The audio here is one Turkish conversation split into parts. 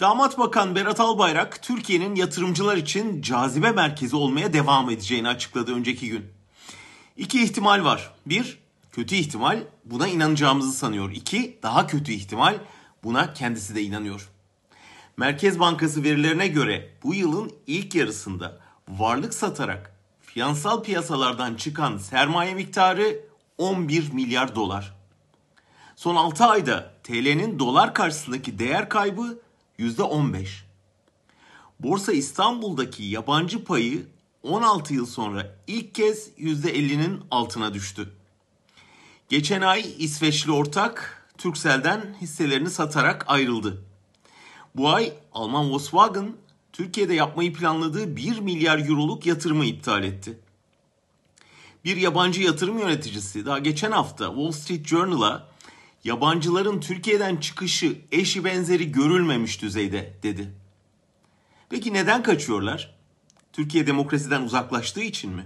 Damat Bakan Berat Albayrak Türkiye'nin yatırımcılar için cazibe merkezi olmaya devam edeceğini açıkladı önceki gün. İki ihtimal var. Bir, kötü ihtimal buna inanacağımızı sanıyor. İki, daha kötü ihtimal buna kendisi de inanıyor. Merkez Bankası verilerine göre bu yılın ilk yarısında varlık satarak finansal piyasalardan çıkan sermaye miktarı 11 milyar dolar. Son 6 ayda TL'nin dolar karşısındaki değer kaybı %15. Borsa İstanbul'daki yabancı payı 16 yıl sonra ilk kez %50'nin altına düştü. Geçen ay İsveçli ortak Turkcell'den hisselerini satarak ayrıldı. Bu ay Alman Volkswagen Türkiye'de yapmayı planladığı 1 milyar euroluk yatırımı iptal etti. Bir yabancı yatırım yöneticisi daha geçen hafta Wall Street Journal'a yabancıların Türkiye'den çıkışı eşi benzeri görülmemiş düzeyde dedi. Peki neden kaçıyorlar? Türkiye demokrasiden uzaklaştığı için mi?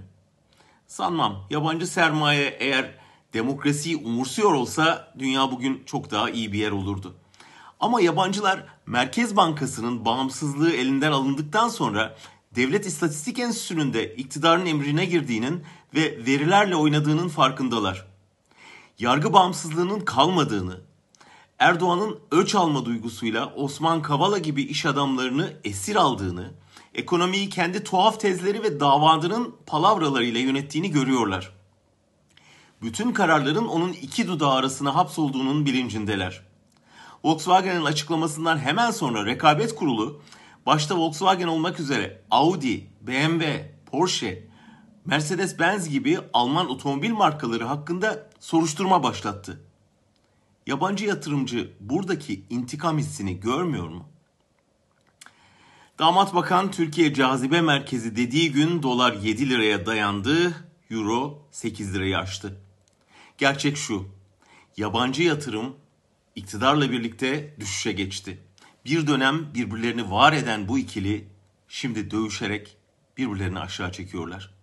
Sanmam. Yabancı sermaye eğer demokrasiyi umursuyor olsa dünya bugün çok daha iyi bir yer olurdu. Ama yabancılar Merkez Bankası'nın bağımsızlığı elinden alındıktan sonra Devlet İstatistik Enstitüsü'nün de iktidarın emrine girdiğinin ve verilerle oynadığının farkındalar. Yargı bağımsızlığının kalmadığını, Erdoğan'ın öç alma duygusuyla Osman Kavala gibi iş adamlarını esir aldığını, ekonomiyi kendi tuhaf tezleri ve davadının palavralarıyla yönettiğini görüyorlar. Bütün kararların onun iki dudağı arasına hapsolduğunun bilincindeler. Volkswagen'in açıklamasından hemen sonra rekabet kurulu başta Volkswagen olmak üzere Audi, BMW, Porsche, Mercedes-Benz gibi Alman otomobil markaları hakkında soruşturma başlattı. Yabancı yatırımcı buradaki intikam hissini görmüyor mu? Damat Bakan Türkiye cazibe merkezi dediği gün dolar 7 liraya dayandı, euro 8 lirayı aştı. Gerçek şu, yabancı yatırım iktidarla birlikte düşüşe geçti. Bir dönem birbirlerini var eden bu ikili şimdi dövüşerek birbirlerini aşağı çekiyorlar.